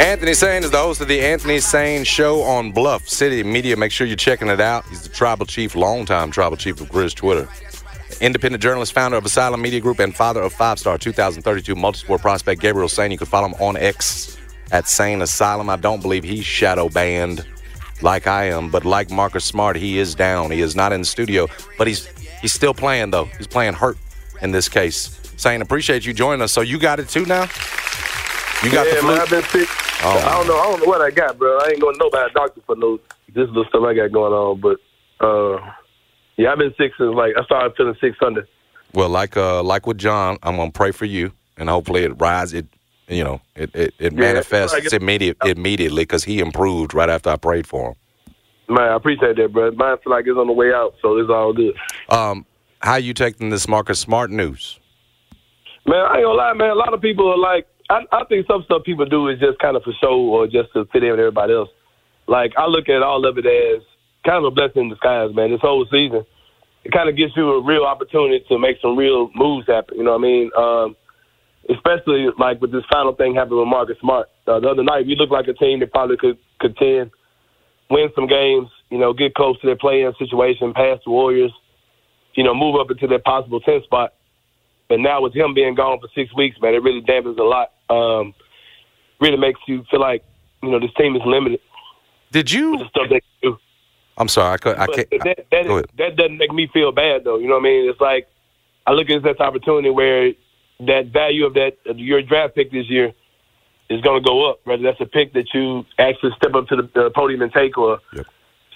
Anthony Sain is the host of the Anthony Sain Show on Bluff City Media. Make sure you're checking it out. He's the tribal chief, longtime tribal chief of Grizz Twitter. Independent journalist, founder of Asylum Media Group, and father of five star 2032 multisport prospect Gabriel Sain. You can follow him on X at Sain Asylum. I don't believe he's shadow banned like I am, but like Marcus Smart, he is down. He is not in the studio, but he's he's still playing though. He's playing hurt in this case. Sain, appreciate you joining us. So you got it too now. You got yeah, the flu. man, I've been sick. Oh. I don't know. I don't know what I got, bro. I ain't going to nobody doctor for no this little stuff I got going on. But uh, yeah, I've been sick since like I started feeling sick Sunday. Well, like uh, like with John, I'm gonna pray for you, and hopefully it rises. It you know it it, it Yeah, manifests immediate, immediately because he improved right after I prayed for him. Man, I appreciate that, bro. Mine feel like it's on the way out, so it's all good. Um, how you taking this Marcus Smart news? Man, I ain't gonna lie, man. A lot of people are like, I, I think some stuff people do is just kind of for show or just to fit in with everybody else. Like, I look at all of it as kind of a blessing in disguise, man. This whole season, it kind of gives you a real opportunity to make some real moves happen. You know what I mean? Um, especially like with this final thing happening with Marcus Smart. Uh, the other night, we looked like a team that probably could contend, win some games, you know, get close to their play-in situation, pass the Warriors, you know, move up into their possible 10 spot. But now with him being gone for six weeks, man, it really dampens a lot. Um, really makes you feel like, you know, this team is limited Did you? the stuff they do. I'm sorry, I could. I can't. that, that, go ahead. that doesn't make me feel bad, though. You know what I mean? It's like I look at this opportunity where that value of that of your draft pick this year is going to go up. Whether that's a pick that you actually step up to the, the podium and take, or Yep.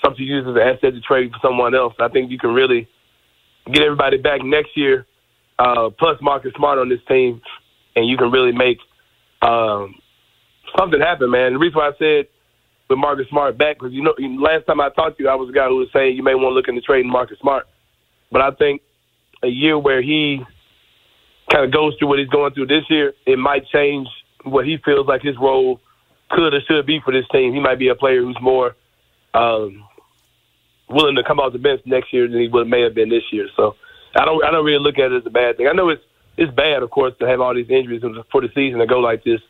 something you use as an asset to trade for someone else. I think you can really get everybody back next year, uh, plus Marcus Smart on this team, and you can really make um, something happen, man. The reason why I said with Marcus Smart back because you know last time I talked to you, I was a guy who was saying you may want to look into trading Marcus Smart, but I think a year where he kind of goes through what he's going through this year, it might change what he feels like his role could or should be for this team. He might be a player who's more um, willing to come off the bench next year than he would may have been this year. So I don't I don't really look at it as a bad thing. I know it's it's bad, of course, to have all these injuries for the season to go like this,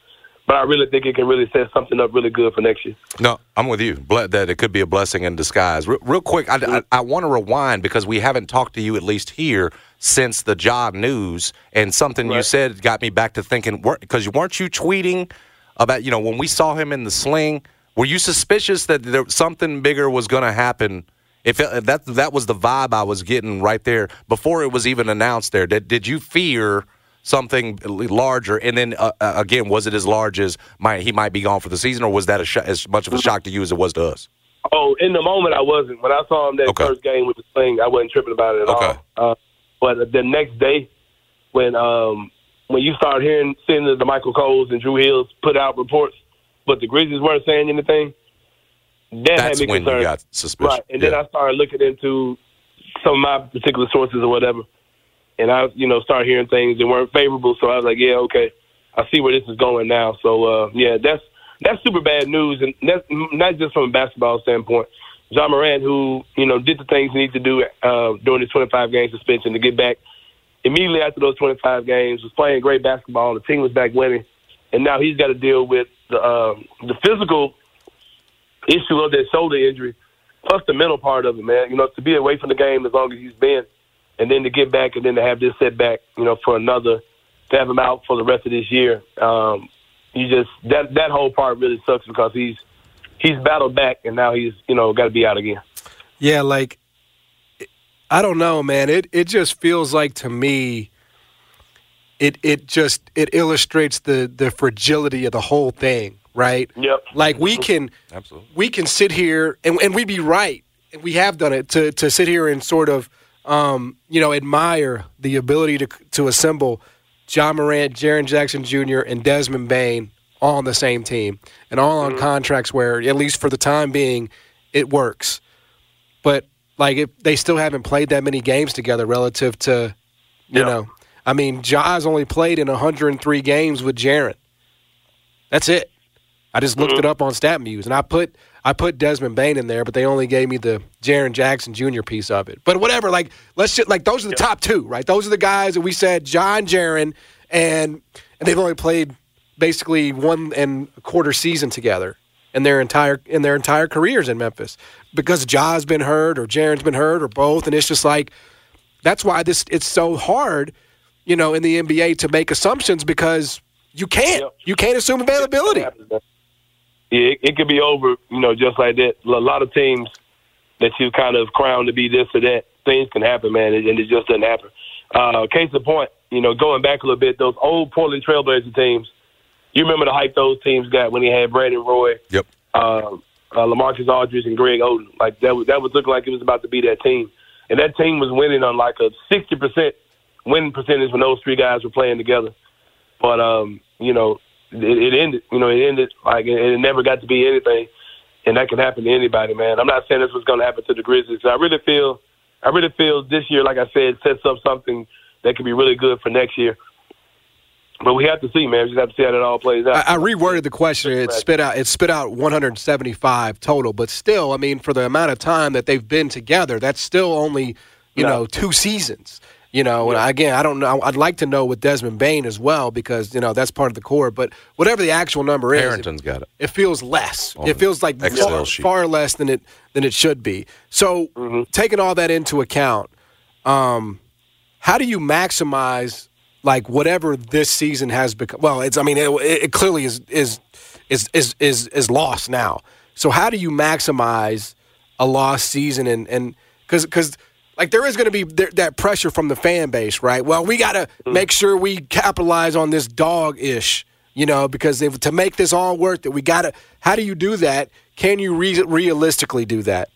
but I really think it can really set something up really good for next year. No, I'm with you. Ble- that it could be a blessing in disguise. Re- real quick, I, I, I want to rewind because we haven't talked to you at least here since the job news, and something you said got me back to thinking because weren't you tweeting about you know when we saw him in the sling? Were you suspicious that there, something bigger was going to happen? It, that that was the vibe I was getting right there before it was even announced, there did did you fear? Something larger, and then uh, uh, again, was it as large as might he might be gone for the season, or was that a sh- as much of a shock to you as it was to us? Oh, in the moment I wasn't. When I saw him that Okay. first game with the thing, I wasn't tripping about it at Okay. all. Uh, but the next day, when um, when you start hearing seeing the Michael Coles and Drew Hills put out reports, but the Grizzlies weren't saying anything, that That's when concerned. you got suspicious. Right, and then I started looking into some of my particular sources or whatever, and I, you know, started hearing things that weren't favorable. So I was like, yeah, okay, I see where this is going now. So uh, yeah, that's that's super bad news, and that's not just from a basketball standpoint. Ja Morant, who you know did the things he needed to do uh, during his 25 game suspension to get back immediately after those 25 games, was playing great basketball. The team was back winning, and now he's got to deal with the um, the physical issue of that shoulder injury, plus the mental part of it, man. You know, to be away from the game as long as he's been, and then to get back and then to have this setback, you know, for another to have him out for the rest of this year. Um, you just that that whole part really sucks because he's he's battled back and now he's you know got to be out again. Yeah, like I don't know, man. It it just feels like to me it it just it illustrates the the fragility of the whole thing, right? Yep. Like we can Absolutely. we can sit here and, and we'd be right, and we have done it to to sit here and sort of um, you know admire the ability to to assemble Ja Morant, Jaren Jackson Jr., and Desmond Bane all on the same team and all on contracts where at least for the time being it works. But like if they still haven't played that many games together relative to you Yeah. know I mean Ja's only played in 103 games with Jaren. That's it. I just looked it up on StatMuse, and I put I put Desmond Bane in there, but they only gave me the Jaren Jackson Jr. piece of it. But whatever, like let's just like those are the top two, right? Those are the guys that we said John Jaren, and and they've only played basically one and a quarter season together in their entire in their entire careers in Memphis because Ja's been hurt or Jaren's been hurt or both, and it's just like that's why this it's so hard, you know, in the NBA to make assumptions because you can't Yep. you can't assume availability. Yeah, it, it could be over, you know, just like that. A lot of teams that you kind of crown to be this or that, things can happen, man, and it just doesn't happen. Uh, case in point, you know, going back a little bit, those old Portland Trailblazer teams, you remember the hype those teams got when they had Brandon Roy, Yep. uh, uh, LaMarcus Aldridge, and Greg Oden. Like that, was, that was looking like it was about to be that team, and that team was winning on like a sixty percent winning percentage when those three guys were playing together. But um, you know, it, it ended. You know, it ended like it, it never got to be anything, and that can happen to anybody, man. I'm not saying this was going to happen to the Grizzlies. I really feel, I really feel this year, like I said, sets up something that could be really good for next year. But we have to see, man. We just have to see how that all plays out. I, I reworded the question. It spit out it spit out 175 total, but still, I mean, for the amount of time that they've been together, that's still only you No. know two seasons. You know, and again, I don't know. I'd like to know with Desmond Bane as well because you know that's part of the core. But whatever the actual number is, Harrington's got it. it feels less. It feels like far, far less than it than it should be. So, taking all that into account, um, how do you maximize like whatever this season has become? Well, it's I mean it, it clearly is is is is is is lost now. So how do you maximize a lost season and and because because like there is going to be there, that pressure from the fan base, right? Well, we got to mm. make sure we capitalize on this dog ish, you know, because if, to make this all worth it, we got to. How do you do that? Can you re- realistically do that?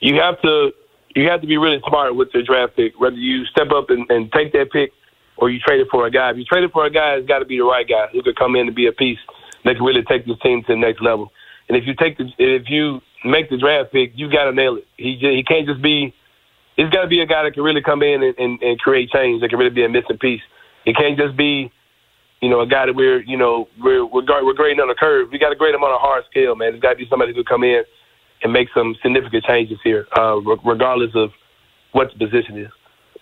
you have to you have to be really smart with your draft pick. Whether you step up and, and take that pick or you trade it for a guy. If you trade it for a guy, it's got to be the right guy who could come in and be a piece that can really take this team to the next level. And if you take the if you make the draft pick, you got to nail it. He just, he can't just be. It's got to be a guy that can really come in and, and, and create change. That can really be a missing piece. It can't just be you know, a guy that we're, you know, we're we're, we're grading on a curve. We got to grade him on a hard scale, man. There's got to be somebody who come in and make some significant changes here, uh, re- regardless of what the position is.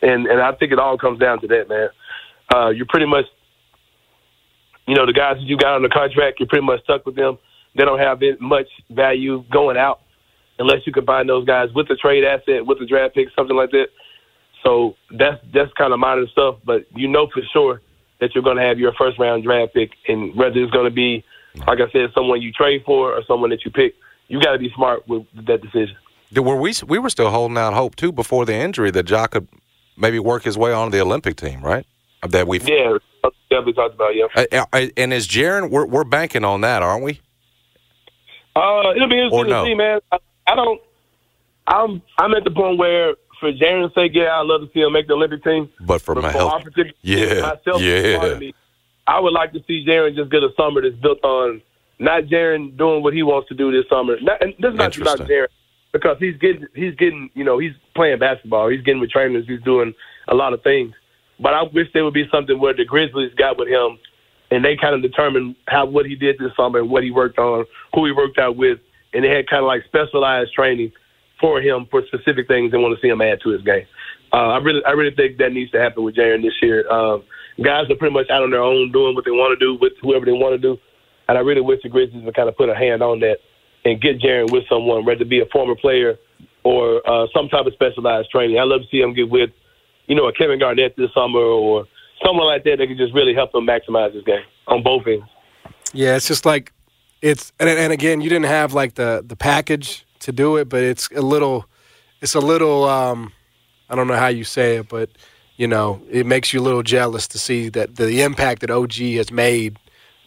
And and I think it all comes down to that, man. Uh, you're pretty much, you know, the guys that you got on the contract, you're pretty much stuck with them. They don't have much value going out unless you combine those guys with a trade asset, with a draft pick, something like that. So that's that's kind of minor stuff, but you know for sure that you're going to have your first round draft pick, and whether it's going to be, like I said, someone you trade for or someone that you pick, you got to be smart with that decision. Were we we were still holding out hope too before the injury that Ja could maybe work his way onto the Olympic team, right? That we Yeah, definitely talked about. Yeah, uh, uh, and is Jaren? We're we're banking on that, aren't we? uh, it'll be interesting no? to see, man. I, I don't. I'm I'm at the point where, for Jaren's sake, yeah, I'd love to see him make the Olympic team. But for But my for health, Yeah, myself, yeah. me, I would like to see Jaren just get a summer that's built on not Jaren doing what he wants to do this summer. Not, and this is not about. Jaren because he's getting he's getting you know he's playing basketball. He's getting with trainers. He's doing a lot of things. But I wish there would be something where the Grizzlies got with him and they kind of determined how what he did this summer and what he worked on, who he worked out with, and they had kind of like specialized training for him for specific things they want to see him add to his game. Uh, I really, I really think that needs to happen with Jaren this year. Um, guys are pretty much out on their own doing what they want to do with whoever they want to do, and I really wish the Grizzlies would kind of put a hand on that and get Jaren with someone, whether it be a former player or uh, some type of specialized training. I love to see him get with, you know, a Kevin Garnett this summer or someone like that that could just really help him maximize his game on both ends. Yeah, it's just like it's and, and again, you didn't have like the the package to do it, but it's a little, it's a little. um I don't know how you say it, but you know, it makes you a little jealous to see that the impact that OG has made.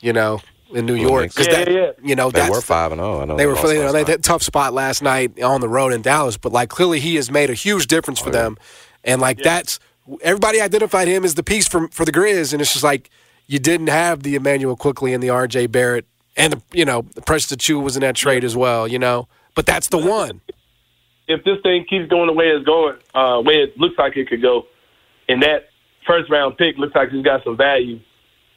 You know, in New York, because sense. that Yeah, yeah. you know they that's were five and zero. I know they were lost you know last they night. had tough spot last night on the road in Dallas, but like clearly he has made a huge difference Oh, for them, and like that's everybody identified him as the piece for for the Grizz, and it's just like you didn't have the Immanuel Quickley and the R.J. Barrett, and the you know the Chu was in that trade as well, you know, but that's the one. if this thing keeps going the way it's going, uh, way it looks like it could go, and that first round pick looks like he's got some value,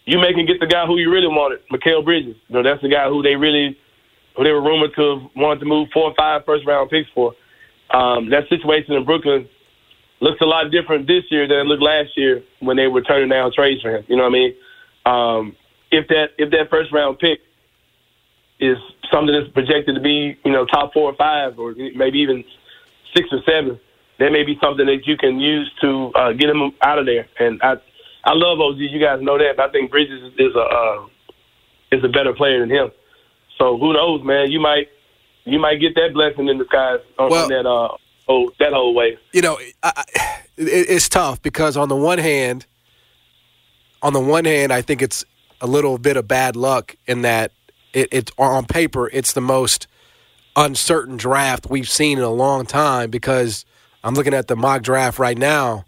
you may can get the guy who you really wanted, Mikal Bridges. You know, that's the guy who they really, who they were rumored to have wanted to move four or five first round picks for. Um, that situation in Brooklyn looks a lot different this year than it looked last year when they were turning down trades for him. You know what I mean? Um, if that if that first round pick is something that's projected to be you know top four or five or maybe even six or seven, that may be something that you can use to uh, get him out of there. And I I love OG. You guys know that. But I think Bridges is a uh, is a better player than him. So who knows, man? You might you might get that blessing in disguise on, Well- on that uh oh that whole way. you know, I, I, it, it's tough because on the one hand, on the one hand, I think it's a little bit of bad luck in that it, it's on paper it's the most uncertain draft we've seen in a long time because I'm looking at the mock draft right now,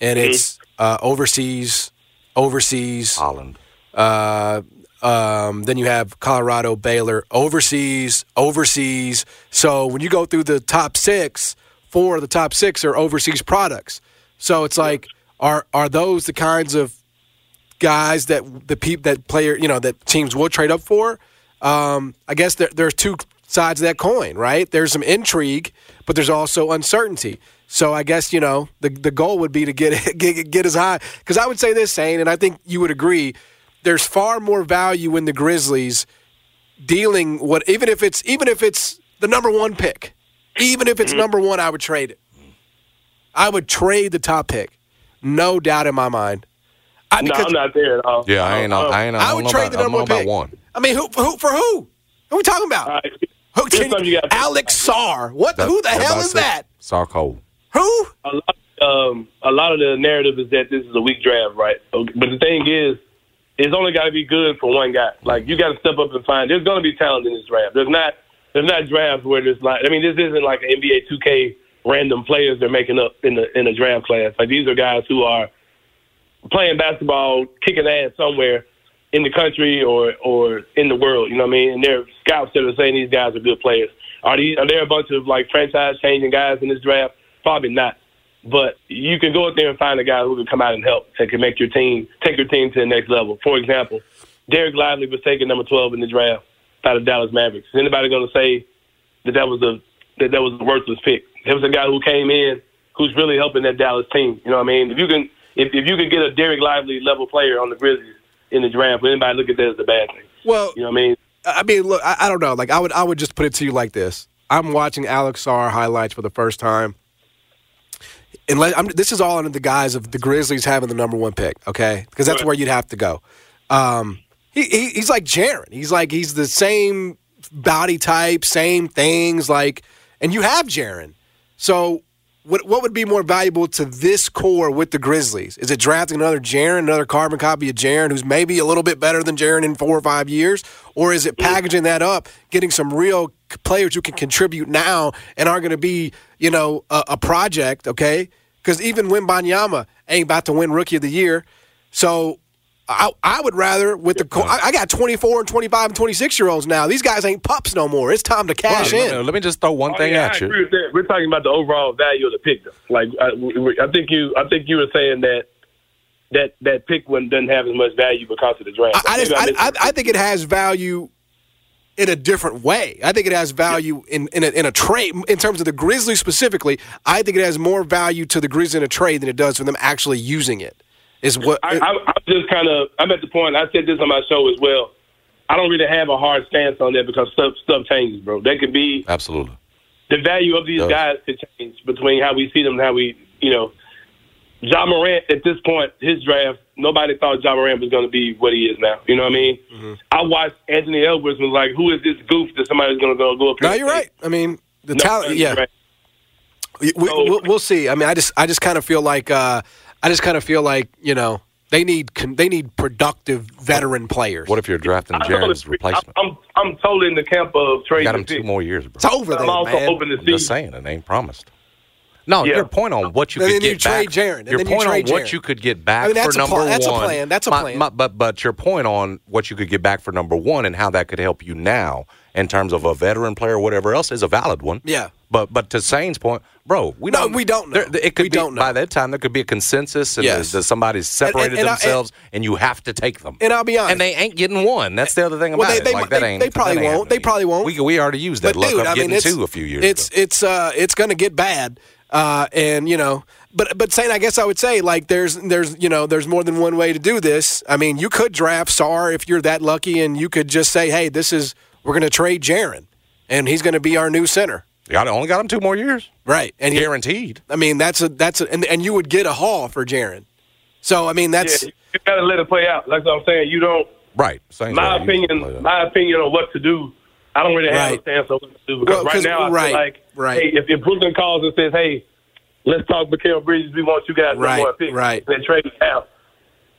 and it's uh, overseas, overseas, Holland. uh, um, then you have Colorado, Baylor, overseas, overseas. So when you go through the top six, four of the top six are overseas products. So it's like, are are those the kinds of guys that the peop that player you know that teams will trade up for? Um, I guess there, there's two sides of that coin, right? There's some intrigue, but there's also uncertainty. So I guess you know the the goal would be to get get, get as high because I would say this, Shane, and I think you would agree. There's far more value in the Grizzlies dealing what even if it's even if it's the number one pick, even if it's number one, I would trade it. I would trade the top pick, no doubt in my mind. I, no, I'm not there at all. Yeah, I ain't. Uh, I ain't. I, I would trade about, the I don't number one about pick. one. I mean, who, who for who? Who are we talking about? all right. Who Here's can, you Alex Sarr. What? That- who the hell is said that? Sarko. Who? a lot, um, a lot of the narrative is that this is a weak draft, right? Okay, But the thing is, it's only got to be good for one guy. Like you got to step up and find. There's going to be talent in this draft. There's not. There's not drafts where there's like. I mean, this isn't like an NBA 2K random players they're making up in the in the draft class. Like these are guys who are playing basketball, kicking ass somewhere in the country or or in the world. You know what I mean? And they're scouts that are saying these guys are good players. Are these? Are there a bunch of like franchise changing guys in this draft? Probably not. But you can go out there and find a guy who can come out and help and can make your team take your team to the next level. For example, Dereck Lively was taken number twelve in the draft by the Dallas Mavericks. Is anybody going to say that that was a that that was a worthless pick? There was a guy who came in who's really helping that Dallas team. You know what I mean? If you can if, if you can get a Dereck Lively level player on the Grizzlies in the draft, anybody look at that as a bad thing? Well, You know what I mean? I mean, look, I, I don't know. Like, I would, I would just put it to you like this: I'm watching Alex Sarr highlights for the first time. And let, I'm, this is all under the guise of the Grizzlies having the number one pick, okay? Because that's Right. where you'd have to go. Um, he, he, he's like Jaren. He's like he's the same body type, same things. Like, and you have Jaren. So, what what would be more valuable to this core with the Grizzlies? Is it drafting another Jaren, another carbon copy of Jaren, who's maybe a little bit better than Jaren in four or five years, or is it packaging that up, getting some real players who can contribute now and aren't going to be, you know, a, a project? Okay, because even Wembanyama ain't about to win Rookie of the Year, so. I, I would rather with the co- I, I got 24 and 25 and 26 year olds now. These guys ain't pups no more. It's time to cash Well, in. Let me just throw one Oh, thing yeah, at I you. agree with that. We're talking about the overall value of the pick, though. Like I, I think you, I think you were saying that that that pick one doesn't have as much value because of the draft. I, I, just, I, I. I think it has value in a different way. I think it has value in, in, a, in a trade. In terms of the Grizzlies specifically, I think it has more value to the Grizzlies in a trade than it does for them actually using it. Is what I, I, I'm just kind of. I'm at the point. I said this on my show as well. I don't really have a hard stance on that because stuff stuff changes, bro. That could be Absolutely. the value of these Does. guys could change between how we see them and how we, you know. Ja Morant at this point, his draft, nobody thought Ja Morant was going to be what he is now. You know what I mean? Mm-hmm. I watched Anthony Edwards and was like, who is this goof that somebody's going to go go up no, you're right. I mean, the No, talent. Yeah, right. we, we, we'll, we'll see. I mean, I just I just kind of feel like uh, I just kind of feel like you know they need they need productive veteran players. What if you're drafting I totally Jaren's replacement? I'm, I'm I'm totally in the camp of You trading got him two more years, bro. it's over I'm also man. open to I'm see. just saying, it ain't promised. No, Yeah. your point on what you And could then you get back. trade Jaren, and Your then you point on trade what Jaren. you could get back I mean, that's for a number pl- that's a plan. That's a My- plan. my- but but your point on what you could get back for number one and how that could help you now in terms of a veteran player or whatever else is a valid one. Yeah. But but to Sain's point, bro, we don't. we don't know. there- It could We be don't know. by that time there could be a consensus and Yes. that somebody's separated and I- themselves and, you have to take them. And I'll be honest. And they ain't getting one. That's the other thing about Well, they- it. they- like that ain't. they probably that ain't won't. They probably won't. We we already used that But luck dude, I mean, getting two a few years it's ago. it's uh it's going to get bad. Uh, and you know, but but saying, I guess I would say like there's there's you know there's more than one way to do this. I mean, you could draft Sarr if you're that lucky, and you could just say, hey, this is we're going to trade Jaren, and he's going to be our new center. Got only got him two more years, right? And he, guaranteed. I mean, that's a that's a, and and you would get a haul for Jaren. So I mean, that's yeah, you got to let it play out. Like I'm saying, you don't. Right. Same my way. opinion. My opinion on what to do. I don't really have a stance on what to do because Well, right 'cause- now I right, feel like, right. hey, if, if Brooklyn calls and says, "Hey, let's talk Mikal Bridges. We want you guys Right, to pick," right. then trade out.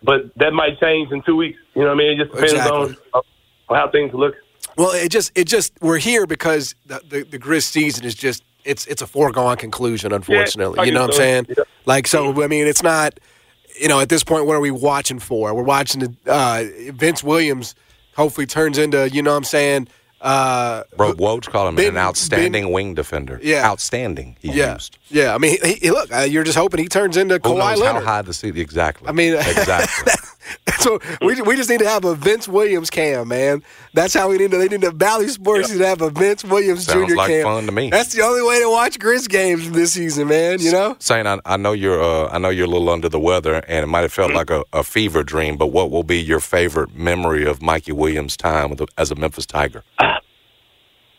But that might change in two weeks. You know what I mean? It just depends Exactly. on, on how things look. Well, it just it just we're here because the the, the Grizz season is just it's it's a foregone conclusion, unfortunately. like you know you what I'm saying? yeah. Like so, I mean, it's not. You know, at this point, what are we watching for? We're watching the uh, Vince Williams. Hopefully, turns into you know what I'm saying. Uh, Bro, Woj called him Ben- an outstanding Ben- wing defender. Yeah. Outstanding, he yeah, used. yeah. I mean, he, he- look, uh, you're just hoping he turns into Who Kawhi knows how Leonard. high the seat? Exactly. I mean, exactly. so we, we just need to have a Vince Williams cam, man. That's how we need to. They need to Bally Sports need to have a Vince Williams Sounds Jr. like cam. fun to me. That's the only way to watch Grizz games this season, man. You know. Sain, I, I know you're, uh, I know you're a little under the weather, and it might have felt like a, a fever dream. But what will be your favorite memory of Mikey Williams' time with the, as a Memphis Tiger?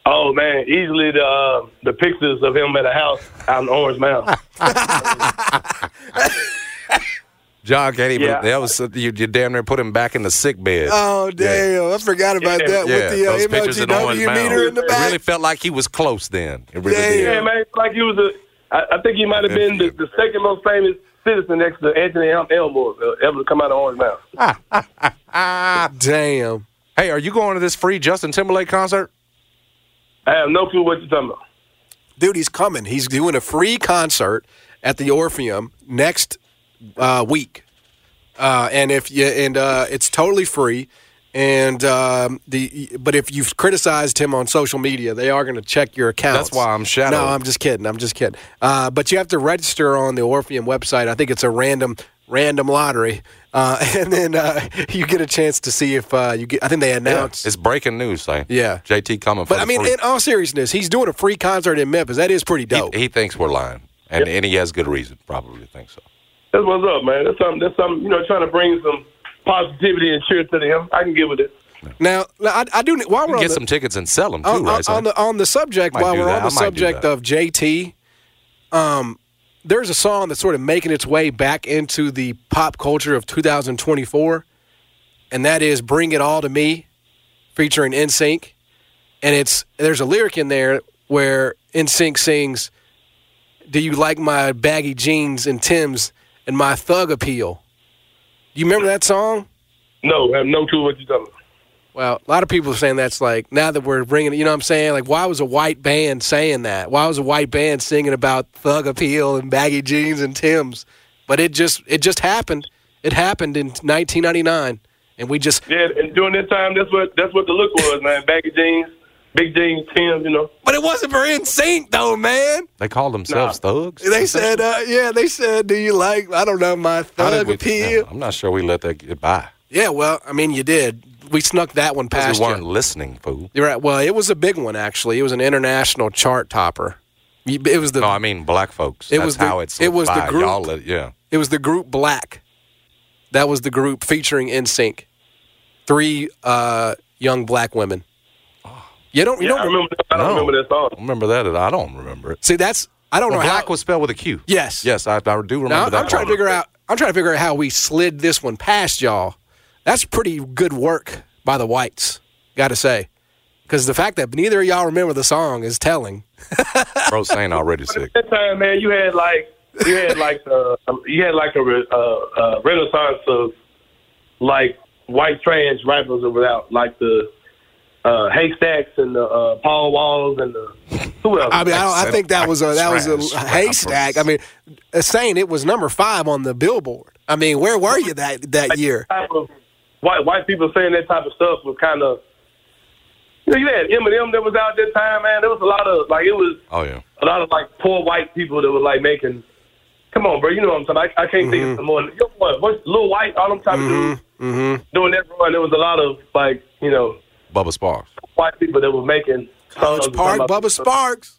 Oh man, easily the uh, the pictures of him at a house out in Orange Mound. John can't even. Yeah. That was you, you damn near put him back in the sick bed. Oh damn! I forgot about Yeah. that yeah, with the uh, those pictures in Orange MLGW Mound. in the It back. really felt like he was close then. It really Damn. did. yeah, man, it's like he was a. I, I think he might have been the, the second most famous citizen next to Anthony El- Elmore uh, ever to come out of Orange Mound. Damn. Hey, are you going to this free Justin Timberlake concert? I have no clue what you're talking about. Dude, he's coming. He's doing a free concert at the Orpheum next uh, week, uh, and if you and uh, it's totally free. And um, the but if you've criticized him on social media, they are going to check your account. That's why I'm shadowed. No, I'm just kidding. I'm just kidding. Uh, but you have to register on the Orpheum website. I think it's a random random lottery, uh, and then uh, you get a chance to see if uh, you get. I think they announce. It's breaking news, say. Yeah. JT coming but I mean, free. in all seriousness, he's doing a free concert in Memphis. That is pretty dope. he, he thinks we're lying, and, and he has good reason, probably to think so. That's what's up, man. That's something. That's something. You know, trying to bring some positivity and cheer to them. I can give it. it. Now, now, I, I do. While we're on Get the, some tickets and sell them too, on, right? on, son? on the on the subject, while we're that. on the I might do subject of JT, um, there's a song that's sort of making its way back into the pop culture of 2024, and that is "Bring It All to Me," featuring NSYNC, and it's there's a lyric in there where NSYNC sings, "Do you like my baggy jeans and Tims and my thug appeal?" Do you remember that song? No, I have no clue what you're talking about. Well, a lot of people are saying that's like now that we're bringing, you know what I'm saying? Like, why was a white band saying that? Why was a white band singing about thug appeal and baggy jeans and Tim's? But it just it just happened. It happened in 1999, and we just. Yeah, and during that time, that's what that's what the look was, man. Baggy jeans, big jeans, Tim's. You know. But it wasn't for NSYNC though, man. they called themselves thugs. They said, uh, yeah, they said, do you like? I don't know my How thug we- appeal. Yeah, I'm not sure we let that get by. Yeah, well, I mean, you did. We snuck that one Because past we you. weren't listening, fool. You're right. Well, it was a big one actually. It was an international chart topper. It was the No, I mean black folks. It That's was the- how it's. it was the group. Y'all let, yeah. It was the group Blaque. That was the group featuring NSYNC. Three uh, young black women. You don't, you Yeah, I don't remember. That. I don't No. remember that song. Remember that? I don't remember it. see. That's I don't Well, know black how. was spelled with a Q. Yes. Yes, I, I do remember Now, that. I'm trying to figure out. I'm trying to figure out how we slid this one past y'all. That's pretty good work by the whites. Got to say, because the fact that neither of y'all remember the song is telling. Bro, saying already sick. At that time, man, you had like you had like uh, you had like a re- uh, uh, renaissance of like white trash rappers without like the uh, Haystaks and the uh, Paul Walls and the who else? I mean, I, don't, I think that was a that was a Haystak. I mean, saying it was number five on the Billboard. I mean, where were you that that year? white white people saying that type of stuff was kind of. You know, you had Eminem that was out that time, man. There was a lot of like it was Oh yeah. a lot of like poor white people that were like making. Come on, bro. You know what I'm saying? I, I can't think of some more. You know what? What's Lil Wyte? All them type of dudes doing that run. There was a lot of like you know Bubba Sparxxx. white people that were making songs College Park, Bubba Sparxxx.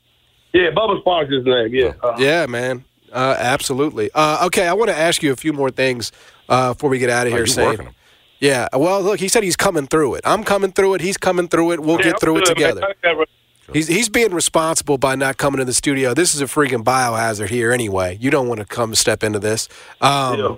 Yeah, Bubba Sparxxx is his name. Yeah. Uh, Yeah, man. Uh, absolutely. Uh, okay, I want to ask you a few more things uh, before we get out of Oh, here. you Shane. working 'em. Yeah. Well, look, he said he's coming through it. I'm coming through it. He's coming through it. We'll yeah, get through it good, man. together. He's he's being responsible by not coming to the studio. This is a freaking biohazard here anyway. You don't want to come step into this. Um, Yeah.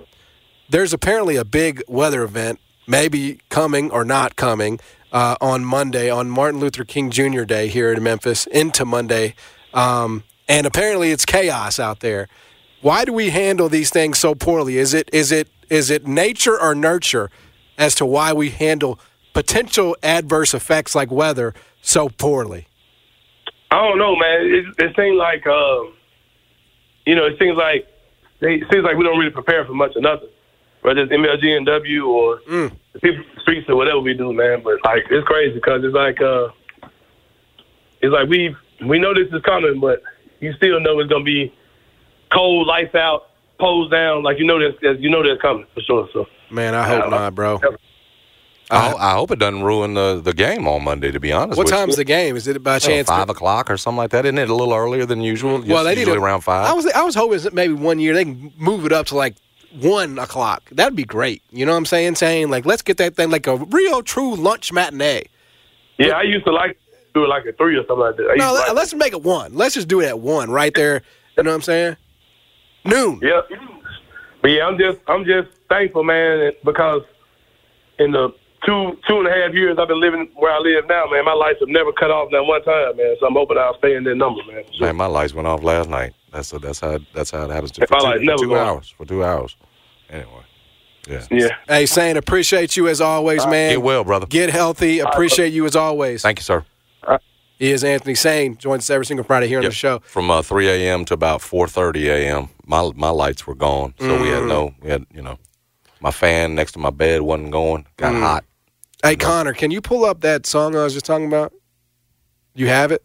There's apparently a big weather event, maybe coming or not coming, uh, on Monday, on Martin Luther King Jr. Day here in Memphis, into Monday. Um, and apparently it's chaos out there. Why do we handle these things so poorly? Is it is it is it nature or nurture as to why we handle potential adverse effects like weather so poorly? I don't know, man. It, it seems like, um, you know, it seems like they, it seems like we don't really prepare for much or nothing, whether it's MLG and W or Mm. The people in the streets or whatever we do, man. But like, it's crazy because it's like, uh, it's like we we know this is coming, but you still know it's gonna be cold, lights out, poles down. Like you know this, you know that's coming for sure. So Man, I hope Yeah. not, bro. I, I hope it doesn't ruin the, the game on Monday. To be honest, What with you. time's the game? Is it by chance? five o'clock or something like that. Isn't it a little earlier than usual? well, they need usually to, around five. I was I was hoping that maybe one year they can move it up to like one o'clock. That'd be great. You know what I'm saying? Saying like let's get that thing like a real true lunch matinee. yeah, I used to like do it like a three or something like that. I No, to like- let, us make it one. Let's just do it at one right there. You know what I'm saying? Noon. Yeah, but yeah, I'm just I'm just thankful, man, because in the two two and a half years I've been living where I live now, man, my lights have never cut off that one time, man. So I'm hoping I'll stay in that number, man. So, Man, my lights went off last night. That's that's how that's how it happens. To, If for two, for never two hours. For two hours. Anyway, yeah. yeah, Hey, Sain, appreciate you as always, man. Get well, brother. Get healthy. Appreciate you as always. Thank you, sir. He is Anthony Sain. Joins us every single Friday here on the show. From uh, 3 a.m. to about 4:30 a.m. My my lights were gone, so we had Mm. no, we had you know, my fan next to my bed wasn't going. Got Mm. hot. Hey, Connor, can you pull up that song I was just talking about? You have it?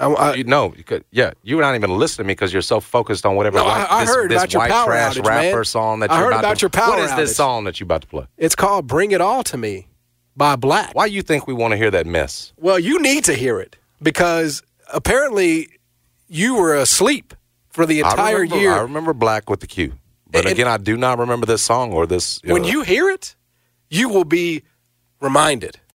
I, I, you know, you could, yeah, you're not even listening to me because you're so focused on whatever. No, white, I- I this, heard this about your white power trash outage, rapper man. song that I heard about, about to, your power What is this song that you about to play? it's called "Bring It All to Me" by Blaque. Why you think we want to hear that mess? Well, you need to hear it because apparently you were asleep for the entire remember, year. I remember Blaque with the Q, but And- again, I do not remember this song or this. when know, you hear it, you will be reminded